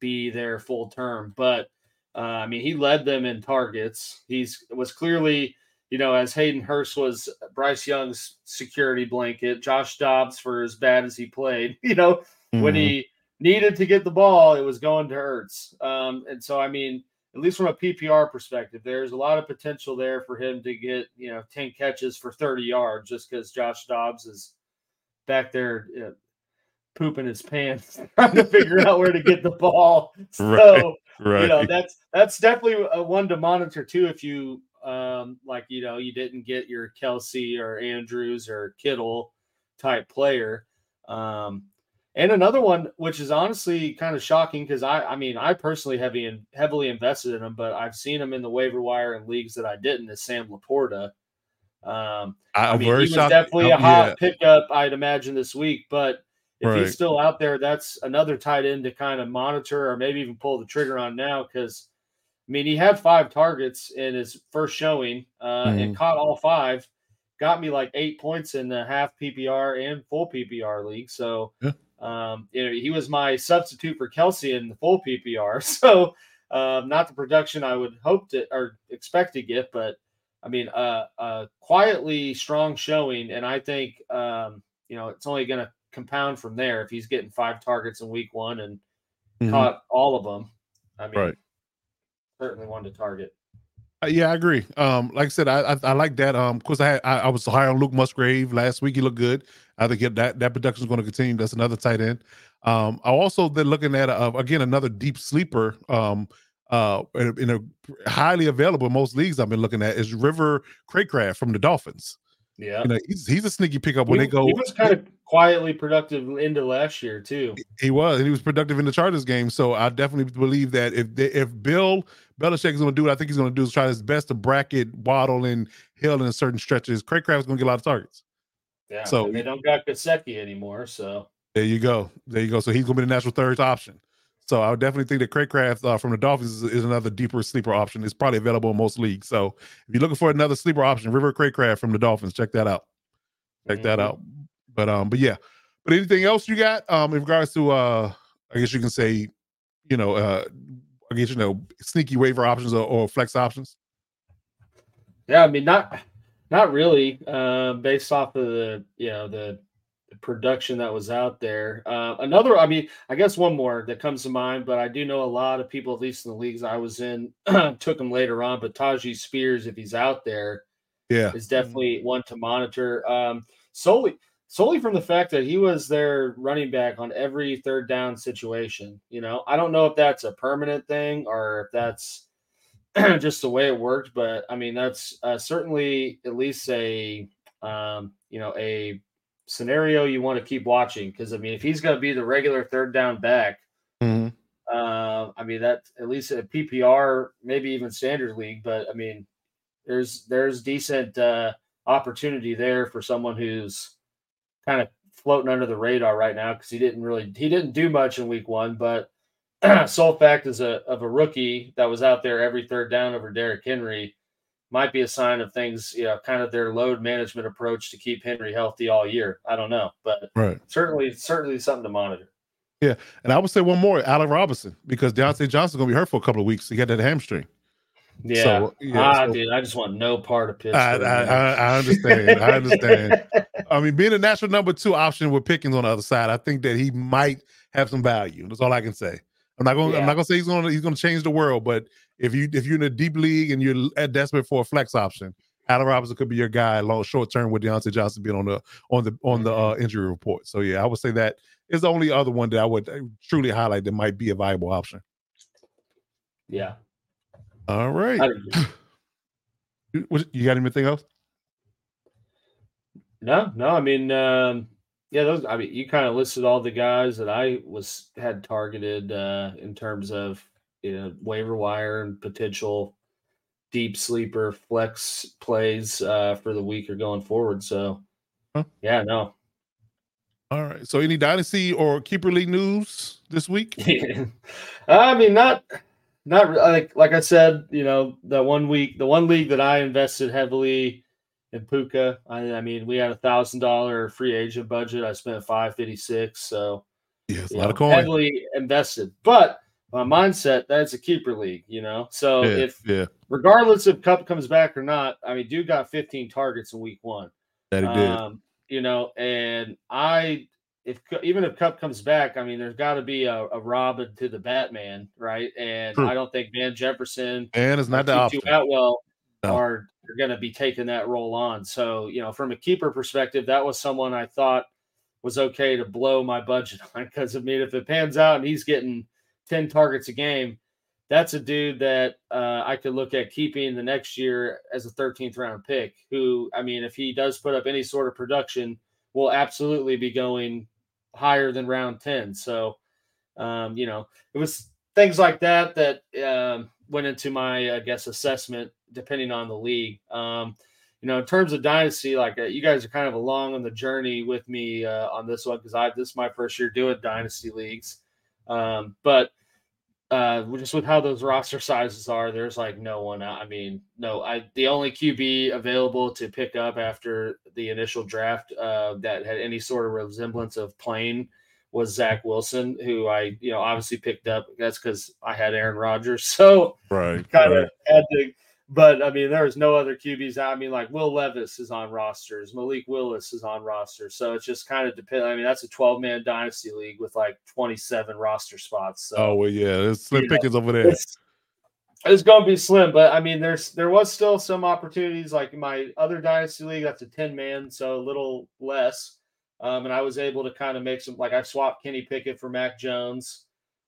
be there full term, but. Uh, I mean, he led them in targets. He's was clearly you know, as Hayden Hurst was Bryce Young's security blanket, Josh Dobbs for as bad as he played, you know, mm-hmm. when he needed to get the ball, it was going to Ertz. Um, and so, I mean, at least from a PPR perspective, there's a lot of potential there for him to get, you know, 10 catches for 30 yards just because Josh Dobbs is back there you know, pooping his pants, trying to figure out where to get the ball. So, right, right. you know, that's that's definitely a one to monitor too if you um, like you know you didn't get your Kelce or Andrews or Kittle type player. Um, And another one, which is honestly kind of shocking because I, I mean, I personally heavy heavily invested in him, but I've seen him in the waiver wire in leagues that I didn't. Is Sam LaPorta? Um, I, I mean, he was shocked. definitely a hot yeah. pickup, I'd imagine this week. But if right. he's still out there, that's another tight end to kind of monitor or maybe even pull the trigger on now because I mean, he had five targets in his first showing uh, mm-hmm. and caught all five. Got me like eight points in the half PPR and full PPR league. So, yeah. um, you know, he was my substitute for Kelce in the full PPR. So, um, not the production I would hope to or expect to get, but I mean, uh, uh quietly strong showing. And I think, um, you know, it's only going to compound from there if he's getting five targets in week one and mm-hmm. caught all of them. I mean, right certainly one to target. Uh, yeah, I agree. Um, like I said, I I, I like that. Um, because I, I, I was high on Luke Musgrave last week. He looked good. I think that that production is going to continue. That's another tight end. Um, I also then looking at uh, again another deep sleeper. Um, uh, in a, in a highly available most leagues I've been looking at is River Cracraft from the Dolphins. Yeah, you know, he's he's a sneaky pickup when he, they go. He was kind of quietly productive into last year too. He was, and he was productive in the Chargers game. So I definitely believe that if they, if Bill Belichick is going to do what I think he's going to do is try his best to bracket Waddle and Hill in certain stretches. Cracraft is going to get a lot of targets. Yeah, so they don't got Gesicki anymore. So there you go, there you go. So he's going to be the natural third option. So I would definitely think that Cracraft uh, from the Dolphins is, is, another deeper sleeper option. It's probably available in most leagues. So if you're looking for another sleeper option, River Cracraft from the Dolphins, check that out. Check mm-hmm. that out. But um, but yeah. But anything else you got um in regards to uh I guess you can say, you know, uh I guess you know, sneaky waiver options or, or flex options? Yeah, I mean not not really. Uh, based off of the you know the production that was out there. Uh, another, I mean, I guess one more that comes to mind, but I do know a lot of people, at least in the leagues I was in, took him later on. But Tyjae Spears, if he's out there, yeah, is definitely one to monitor. Um, solely solely from the fact that he was their running back on every third down situation. You know, I don't know if that's a permanent thing or if that's just the way it worked, but I mean, that's uh, certainly at least a um, you know a scenario you want to keep watching because I mean, if he's going to be the regular third down back, mm-hmm. uh, I mean that at least a PPR, maybe even standard league, but I mean, there's there's decent uh, opportunity there for someone who's kind of floating under the radar right now because he didn't really he didn't do much in week one, but sole fact is a of a rookie that was out there every third down over Derrick Henry might be a sign of things, you know, kind of their load management approach to keep Henry healthy all year. I don't know, but right. certainly, certainly something to monitor. Yeah, and I would say one more, Allen Robinson, because Diontae Johnson's gonna be hurt for a couple of weeks. He got that hamstring. Yeah, so, yeah ah, so, dude, I just want no part of Pittsburgh. I, I, I understand. I understand. I mean, being a natural number two option with Pickens on the other side, I think that he might have some value. That's all I can say. I'm not going. Yeah. I'm not going to say he's going. to He's going to change the world. But if you if you're in a deep league and you're desperate for a flex option, Allen Robinson could be your guy long short term with Diontae Johnson being on the on the on the uh, injury report. So yeah, I would say that is the only other one that I would uh, truly highlight that might be a viable option. Yeah. All right. you got anything else? No, no. I mean, um, yeah, those. I mean, you kind of listed all the guys that I was had targeted uh, in terms of you know waiver wire and potential deep sleeper flex plays uh, for the week or going forward. So, huh? yeah, no. All right. So, any dynasty or keeper league news this week? I mean, not not like like I said. You know, the one week, the one league that I invested heavily in Puka. I, I mean, we had a thousand dollar free agent budget. I spent five fifty six. So yeah, a lot know, of coin. Heavily invested, but my mindset that's a keeper league. You know, so yeah, if yeah, regardless if Kupp comes back or not, I mean, dude got fifteen targets in week one. That he did. Um, you know, and I if even if Kupp comes back, I mean, there's got to be a, a, Robin to the Batman, right? And True. I don't think Van Jefferson and it's not the option. Atwell no. are are going to be taking that role on. So, you know, from a keeper perspective, that was someone I thought was okay to blow my budget on because I mean, if it pans out and he's getting 10 targets a game, that's a dude that uh, I could look at keeping the next year as a 13th round pick. Who, I mean, if he does put up any sort of production, will absolutely be going higher than round 10. So, um, you know, it was things like that that um, went into my, I guess, assessment depending on the league. Um, you know, in terms of dynasty, like uh, you guys are kind of along on the journey with me uh, on this one because I this is my first year doing dynasty leagues. Um, but uh, just with how those roster sizes are, there's like no one. I mean, no, I the only QB available to pick up after the initial draft uh, that had any sort of resemblance of playing was Zach Wilson, who I you know obviously picked up. That's because I had Aaron Rodgers, so right, kind of right. had to but I mean, there is no other QBs. I mean, like Will Levis is on rosters, Malik Willis is on rosters. So it's just kind of depend. I mean, that's a 12 man dynasty league with like 27 roster spots. So, oh well, yeah, there's slim pickings over there. It's, it's going to be slim, but I mean, there's there was still some opportunities. Like my other dynasty league, that's a 10 man, so a little less. Um, and I was able to kind of make some like I swapped Kenny Pickett for Mac Jones.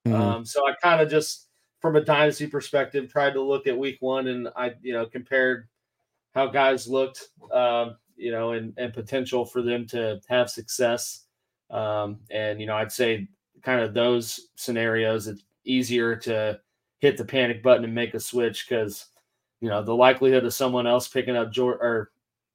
Mm-hmm. Um, so I kind of just from a dynasty perspective, tried to look at week one and I, you know, compared how guys looked, um, you know, and, and potential for them to have success. Um, and, you know, I'd say kind of those scenarios, it's easier to hit the panic button and make a switch because, you know, the likelihood of someone else picking up George or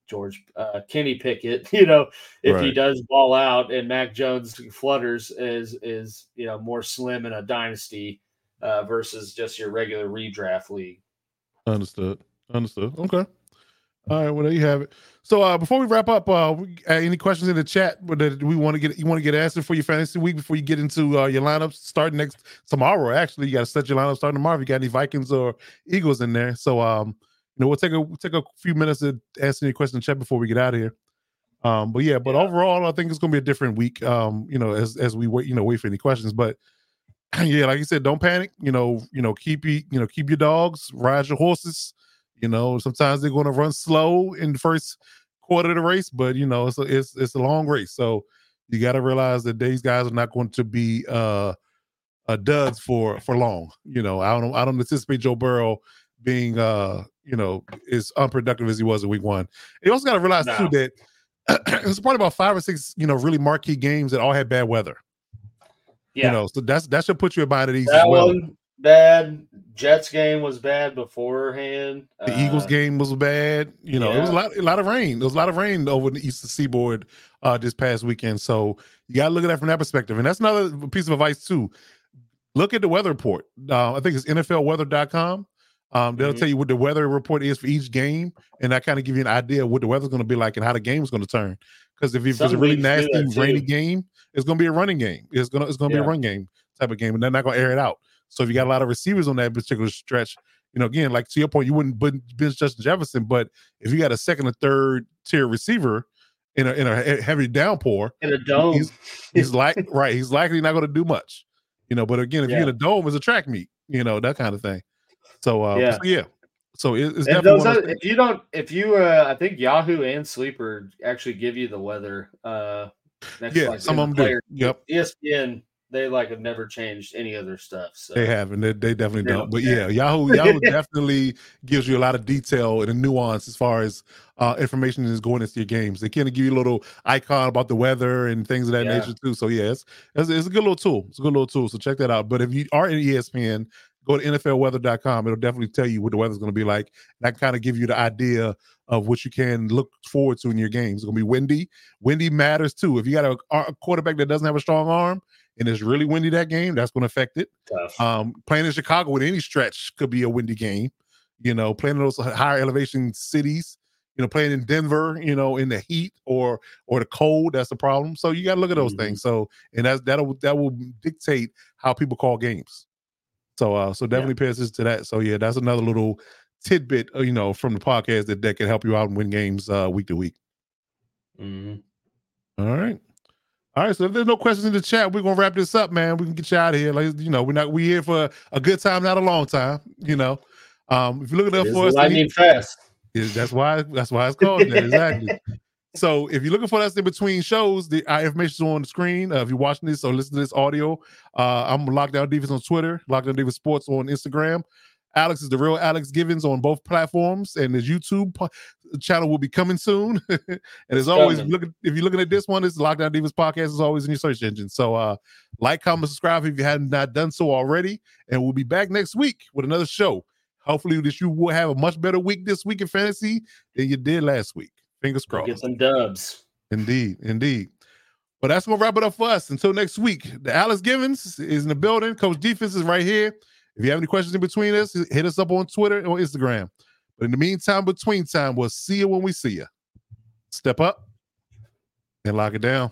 George uh, Kenny Pickett, you know, if right. he does ball out and Mac Jones flutters is is you know more slim in a dynasty uh, versus just your regular redraft league. Understood. Understood. Okay. All right. Well, there you have it. So uh, before we wrap up, uh, any questions in the chat that we want to get you want to get answered for your fantasy week before you get into uh, your lineups starting next tomorrow? Actually, you got to set your lineup starting tomorrow. If you got any Vikings or Eagles in there, so um, you know we'll take a we'll take a few minutes to answer any questions in chat before we get out of here. Um, but yeah, but yeah. overall, I think it's gonna be a different week. Um, you know, as as we wait, you know, wait for any questions. But yeah, like you said, don't panic. You know, you know, keep you, you know, keep your dogs, ride your horses. You know, sometimes they're going to run slow in the first quarter of the race, but you know, it's a, it's it's a long race, so you got to realize that these guys are not going to be uh, uh duds for for long. You know, I don't I don't anticipate Joe Burrow being uh you know as unproductive as he was in week one. You also got to realize no. too that it's probably about five or six you know really marquee games that all had bad weather. Yeah. You know, so that's that should put you about it easy that well. One bad. Jets game was bad beforehand. The uh, Eagles game was bad. You know, yeah. it was a lot, a lot of rain. There was a lot of rain over the eastern seaboard uh, this past weekend. So you got to look at that from that perspective. And that's another piece of advice too. Look at the weather report. Uh, I think it's NFLweather.com. Um, they'll mm-hmm. tell you what the weather report is for each game, and that kind of give you an idea of what the weather's going to be like and how the game's going to turn. Because if, if it's a really nasty rainy game, it's going to be a running game. It's going to it's going to yeah. be a run game type of game, and they're not going to air it out. So if you got a lot of receivers on that particular stretch, you know, again, like to your point, you wouldn't bench Justin Jefferson, but if you got a second or third tier receiver in a in a heavy downpour in a dome, he's, he's like right, he's likely not going to do much. You know, but again, if yeah. you're in a dome, it's a track meet. You know that kind of thing. So uh, yeah. So yeah. So it, it's definitely those, if you don't, if you, uh, I think Yahoo and Sleeper actually give you the weather. Uh, yeah, like some of them do. Yep. ESPN they like have never changed any other stuff. So they haven't. They, they definitely they don't. don't. But yeah, Yahoo Yahoo definitely gives you a lot of detail and a nuance as far as uh, information is going into your games. They kind of give you a little icon about the weather and things of that yeah. nature too. So yeah, it's, it's, it's a good little tool. It's a good little tool. So check that out. But if you are in ESPN, go to NFLweather.com. It'll definitely tell you what the weather's going to be like. That kind of give you the idea of what you can look forward to in your games. It's going to be windy. Windy matters too. If you got a, a quarterback that doesn't have a strong arm, and it's really windy that game, that's going to affect it. Um, playing in Chicago with any stretch could be a windy game. You know, playing in those higher elevation cities, you know, playing in Denver, you know, in the heat or or the cold, that's the problem. So you got to look at those mm-hmm. things. So and that's that'll that will dictate how people call games. So uh, so definitely yeah. pay attention to that. So yeah, that's another little tidbit, uh, you know, from the podcast that that can help you out and win games uh, week to week. Mm-hmm. All right. All right, so if there's no questions in the chat, we're gonna wrap this up, man. We can get you out of here. Like you know, we're not we here for a good time, not a long time. You know, um, if you look at that for us, lightning fast. Is that's why that's why it's called that exactly. so if you're looking for us in between shows, the our information is on the screen. Uh, if you're watching this or listening to this audio, uh, I'm Lockdown Defense on Twitter, Lockdown Defense Sports on Instagram. Alex is the real Alex Givens on both platforms, and his YouTube channel will be coming soon. and as always, look at, if you're looking at this one, it's Lockdown Defense podcast is always in your search engine. So uh like, comment, subscribe if you hadn't not done so already. And we'll be back next week with another show. Hopefully, that you will have a much better week this week in fantasy than you did last week. Fingers crossed. Get some dubs. Indeed, indeed. But that's gonna wrap it up for us. Until next week, the Alex Givens is in the building. Coach Defense is right here. If you have any questions in between us, hit us up on Twitter or Instagram. But in the meantime, between time, we'll see you when we see you. Step up and lock it down.